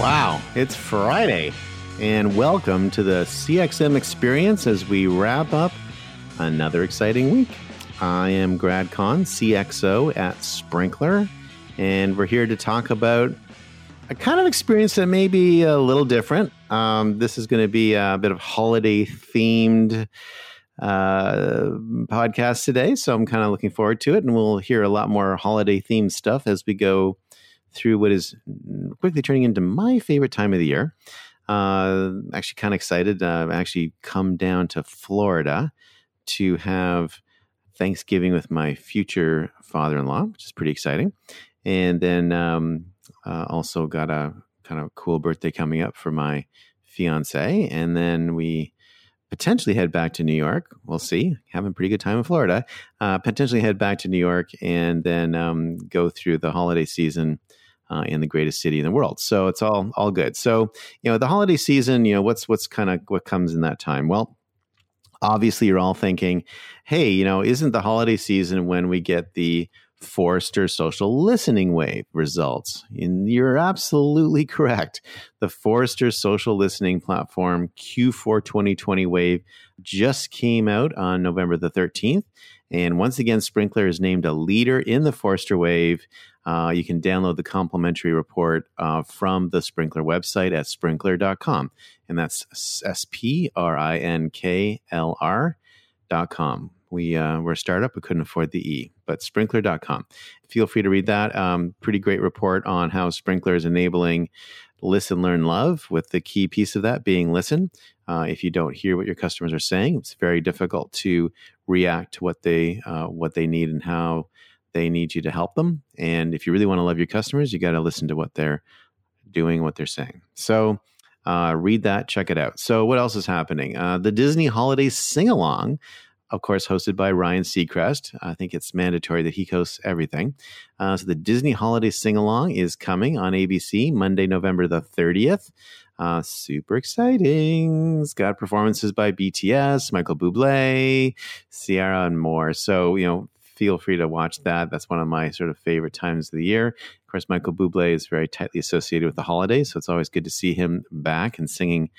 Wow, it's Friday, and welcome to the CXM experience as we wrap up another exciting week. I am Grad Conn, CXO at Sprinklr, and we're here to talk about a kind of experience that may be a little different. Um, this is going to be a bit of holiday themed uh, podcast today, so I'm kind of looking forward to it, and we'll hear a lot more holiday themed stuff as we go through what is quickly turning into my favorite time of the year. Uh, actually, kind of excited. I've actually come down to Florida to have Thanksgiving with my future father in law, which is pretty exciting. And then um, uh, also got a kind of cool birthday coming up for my fiance. And then we potentially head back to New York. We'll see. Having a pretty good time in Florida. Uh, potentially head back to New York and then um, go through the holiday season uh, in the greatest city in the world. So it's all all good. So you know the holiday season. You know what's what's kind of what comes in that time. Well, obviously you're all thinking, hey, you know, isn't the holiday season when we get the Forrester Social Listening Wave results. And you're absolutely correct. The Forrester Social Listening Platform Q4 2020 Wave just came out on November the 13th. And once again, Sprinklr is named a leader in the Forrester Wave. Uh, you can download the complimentary report uh, from the Sprinklr website at sprinklr.com. And that's S P R I N K L R.com. We, uh, we're a startup, we couldn't afford the E, but sprinklr.com. Feel free to read that. Um, pretty great report on how Sprinklr is enabling listen, learn, love, with the key piece of that being listen. Uh, if you don't hear what your customers are saying, it's very difficult to react to what they uh, what they need and how they need you to help them. And if you really want to love your customers, you got to listen to what they're doing, what they're saying. So uh, read that, check it out. So what else is happening? Uh, the Disney Holiday Sing Along. Of course, hosted by Ryan Seacrest. I think it's mandatory that he hosts everything. Uh, so, the Disney Holiday Sing Along is coming on ABC Monday, November the 30th. Uh, super exciting. It's got performances by BTS, Michael Bublé, Ciara, and more. So, you know, feel free to watch that. That's one of my sort of favorite times of the year. Of course, Michael Bublé is very tightly associated with the holidays, so it's always good to see him back and singing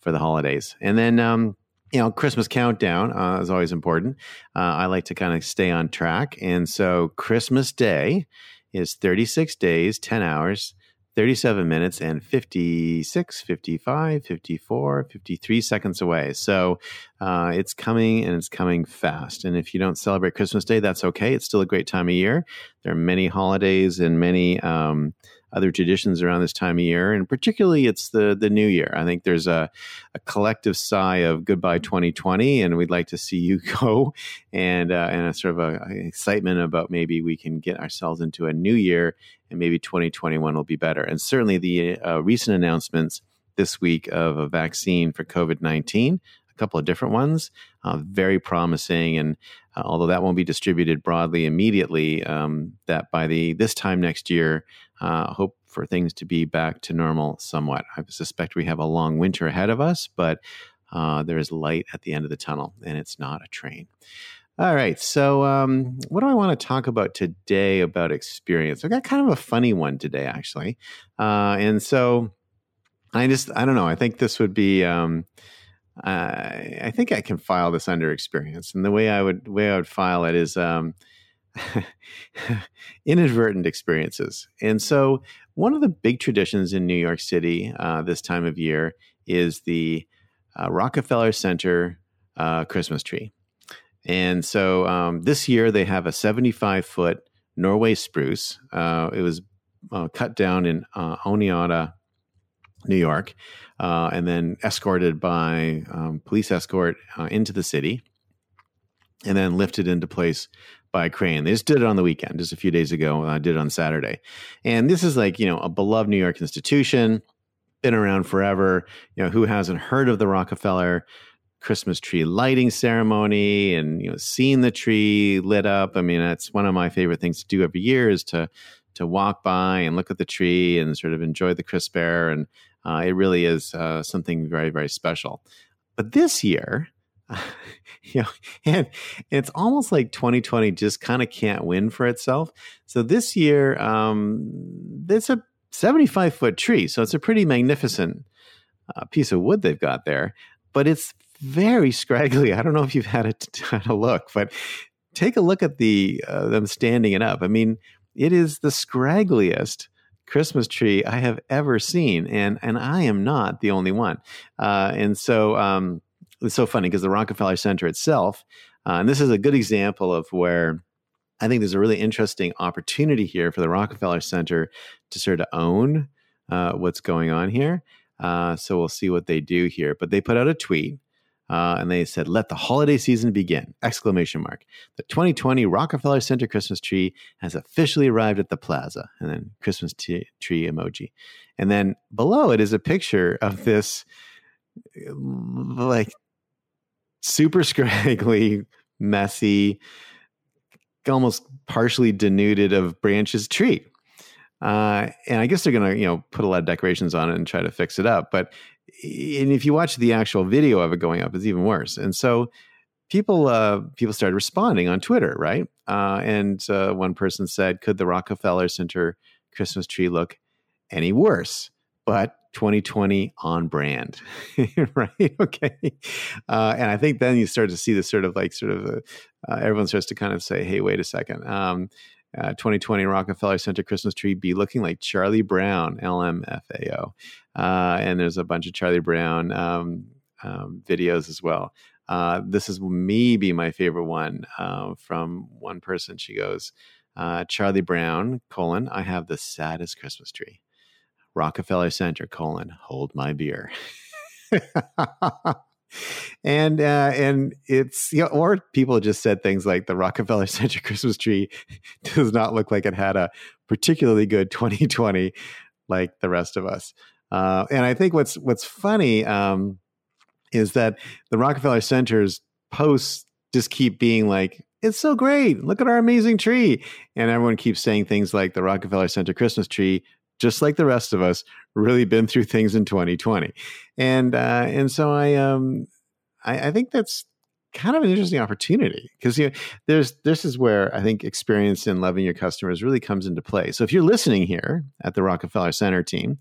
for the holidays. And then, um, you know, Christmas countdown uh, is always important. Uh, I like to kind of stay on track, and so Christmas Day is 36 days, 10 hours 37 minutes and 56, 55, 54, 53 seconds away. So uh, it's coming and it's coming fast. And if you don't celebrate Christmas Day, that's okay. It's still a great time of year. There are many holidays and many um, other traditions around this time of year, and particularly it's the the new year. I think there's a, a collective sigh of goodbye 2020, and we'd like to see you go, and uh, and a sort of a, a excitement about maybe we can get ourselves into a new year, and maybe 2021 will be better. And certainly the uh, recent announcements this week of a vaccine for COVID 19 a couple of different ones, uh, very promising. And uh, although that won't be distributed broadly immediately, um, that by the this time next year, uh, hope for things to be back to normal somewhat. I suspect we have a long winter ahead of us, but uh, there is light at the end of the tunnel, and it's not a train. All right. So, um, what do I want to talk about today about experience? I got kind of a funny one today, actually. Uh, and so, I just, I don't know. I think this would be, um, uh, I think I can file this under experience. And the way I would, way I would file it is, um, inadvertent experiences. And so, one of the big traditions in New York City uh, this time of year is the uh, Rockefeller Center uh, Christmas tree. And so, um, this year they have a 75 foot Norway spruce. Uh, it was uh, cut down in uh, Oneonta, New York, and then escorted by um, police escort into the city and then lifted into place by crane. They just did it on the weekend, just a few days ago. I did it on Saturday. And this is like, you know, a beloved New York institution, been around forever. You know, who hasn't heard of the Rockefeller Christmas tree lighting ceremony and, you know, seeing the tree lit up? I mean, that's one of my favorite things to do every year is to to walk by and look at the tree and sort of enjoy the crisp air. And uh, it really is uh, something very, very special. But this year, you know, and it's almost like 2020 just kind of can't win for itself. So this year, um, there's a 75 foot tree. So it's a pretty magnificent uh, piece of wood they've got there, but it's very scraggly. I don't know if you've had a, had a look, but take a look at the uh, them standing it up. I mean, it is the scraggliest Christmas tree I have ever seen, and and I am not the only one. Uh, and so um, it's so funny because the Rockefeller Center itself, uh, and this is a good example of where I think there's a really interesting opportunity here for the Rockefeller Center to sort of own uh, what's going on here. Uh, so we'll see what they do here. But they put out a tweet uh, and they said, "Let the holiday season begin!" Exclamation mark. The 2020 Rockefeller Center Christmas tree has officially arrived at the plaza, and then Christmas t- tree emoji, and then below it is a picture of this like super scraggly, messy, almost partially denuded of branches tree. Uh, and I guess they're going to, you know, put a lot of decorations on it and try to fix it up. But and if you watch the actual video of it going up, it's even worse. And so people uh, people started responding on Twitter, right? Uh, and uh, one person said, "Could the Rockefeller Center Christmas tree look any worse?" But 2020 on brand, right? Okay, uh, and I think then you start to see this sort of like sort of uh, uh, everyone starts to kind of say, "Hey, wait a second. Um, 2020 Rockefeller Center Christmas tree be looking like Charlie Brown, LMFAO. Uh, and there's a bunch of Charlie Brown um, um, videos as well. Uh, this is maybe my favorite one uh, from one person. She goes, uh, Charlie Brown, colon, I have the saddest Christmas tree. Rockefeller Center, colon, hold my beer. and uh, and it's you know, or people just said things like the Rockefeller Center Christmas tree does not look like it had a particularly good 2020 like the rest of us. Uh, and I think what's what's funny um, is that the Rockefeller Center's posts just keep being like, "It's so great! Look at our amazing tree!" And everyone keeps saying things like the Rockefeller Center Christmas tree, just like the rest of us, really been through things in 2020. And uh, and so I um I, I think that's kind of an interesting opportunity because you know, there's this is where I think experience in loving your customers really comes into play. So if you're listening here at the Rockefeller Center team,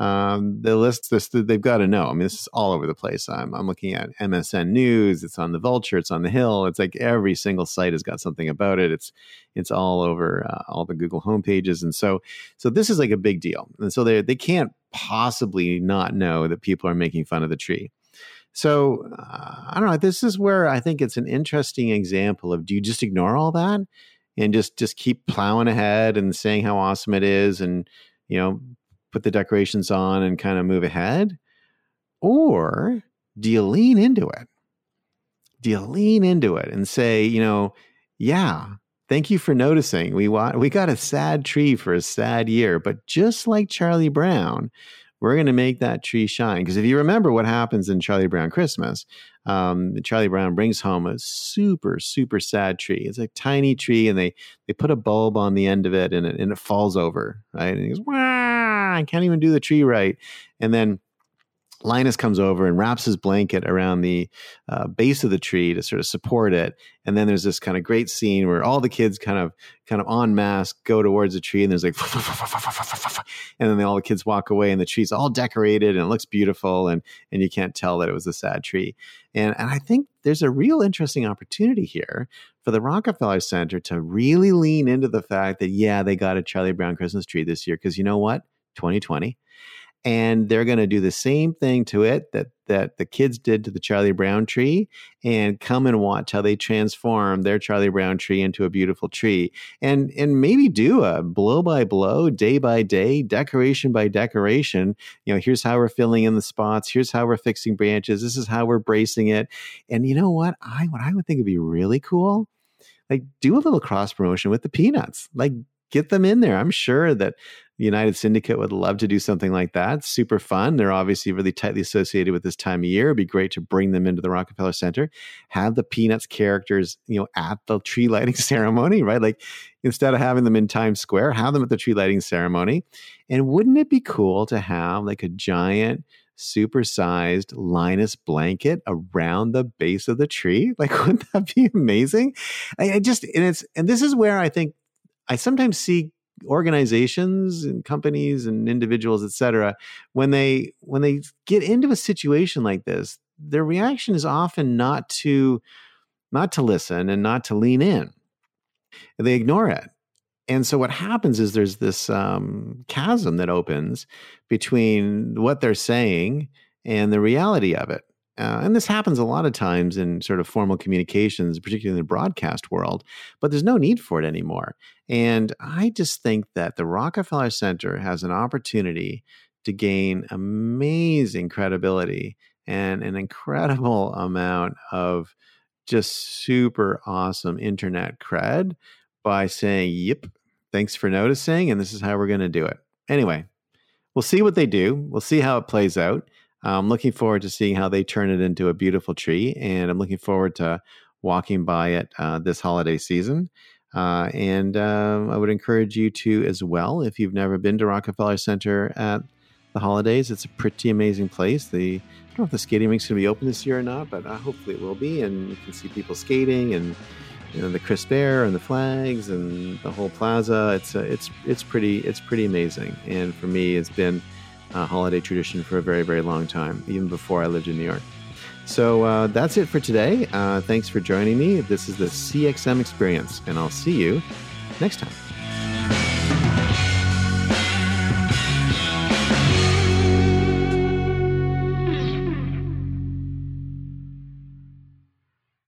um, the list this they've got to know. I mean, this is all over the place. I'm, I'm looking at MSN News. It's on the Vulture. It's on the Hill. It's like every single site has got something about it. It's it's all over uh, all the Google homepages, and so so this is like a big deal. And so they they can't possibly not know that people are making fun of the tree. So uh, I don't know. This is where I think it's an interesting example of do you just ignore all that and just just keep plowing ahead and saying how awesome it is and you know put the decorations on and kind of move ahead, or do you lean into it? Do you lean into it and say, you know, yeah, thank you for noticing. We want we got a sad tree for a sad year, but just like Charlie Brown, we're going to make that tree shine. Because if you remember what happens in Charlie Brown Christmas, um, Charlie Brown brings home a super, super sad tree. It's a tiny tree, and they they put a bulb on the end of it, and it, and it falls over, right? And he goes, Wah, I can't even do the tree right. And then Linus comes over and wraps his blanket around the uh, base of the tree to sort of support it. And then there's this kind of great scene where all the kids kind of kind of en masse go towards the tree, and there's like, and then all the kids walk away, and the tree's all decorated and it looks beautiful, and and you can't tell that it was a sad tree. And and I think there's a real interesting opportunity here for the Rockefeller Center to really lean into the fact that yeah, they got a Charlie Brown Christmas tree this year because you know what, 2020 and they're going to do the same thing to it that that the kids did to the Charlie Brown tree and come and watch how they transform their Charlie Brown tree into a beautiful tree and and maybe do a blow by blow day by day decoration by decoration. You know here's how we're filling in the spots here's how we're fixing branches this is how we're bracing it. And you know what? I what I would think would be really cool like do a little cross promotion with the peanuts like get them in there. I'm sure that United Syndicate would love to do something like that. Super fun. They're obviously really tightly associated with this time of year. It'd be great to bring them into the Rockefeller Center, have the Peanuts characters, you know, at the tree lighting ceremony, right? Like instead of having them in Times Square, have them at the tree lighting ceremony. And wouldn't it be cool to have like a giant supersized Linus blanket around the base of the tree? Like, wouldn't that be amazing? I, I just and it's and this is where I think I sometimes see organizations and companies and individuals, etc., when they when they get into a situation like this, their reaction is often not to not to listen and not to lean in. They ignore it. And so what happens is there's this um, chasm that opens between what they're saying and the reality of it. Uh, and this happens a lot of times in sort of formal communications, particularly in the broadcast world, but there's no need for it anymore. And I just think that the Rockefeller Center has an opportunity to gain amazing credibility and an incredible amount of just super awesome internet cred by saying, Yep, thanks for noticing, and this is how we're going to do it. Anyway, we'll see what they do. We'll see how it plays out. I'm looking forward to seeing how they turn it into a beautiful tree, and I'm looking forward to walking by it uh, this holiday season. Uh, and uh, I would encourage you to as well. If you've never been to Rockefeller Center at the holidays, it's a pretty amazing place. The I don't know if the skating rink's going to be open this year or not, but uh, hopefully it will be, and you can see people skating and you know the crisp air and the flags and the whole plaza. It's uh, it's it's pretty it's pretty amazing, and for me, it's been a holiday tradition for a very, very long time, even before I lived in New York. So uh, that's it for today. Uh, thanks for joining me. This is the CXM experience, and I'll see you next time.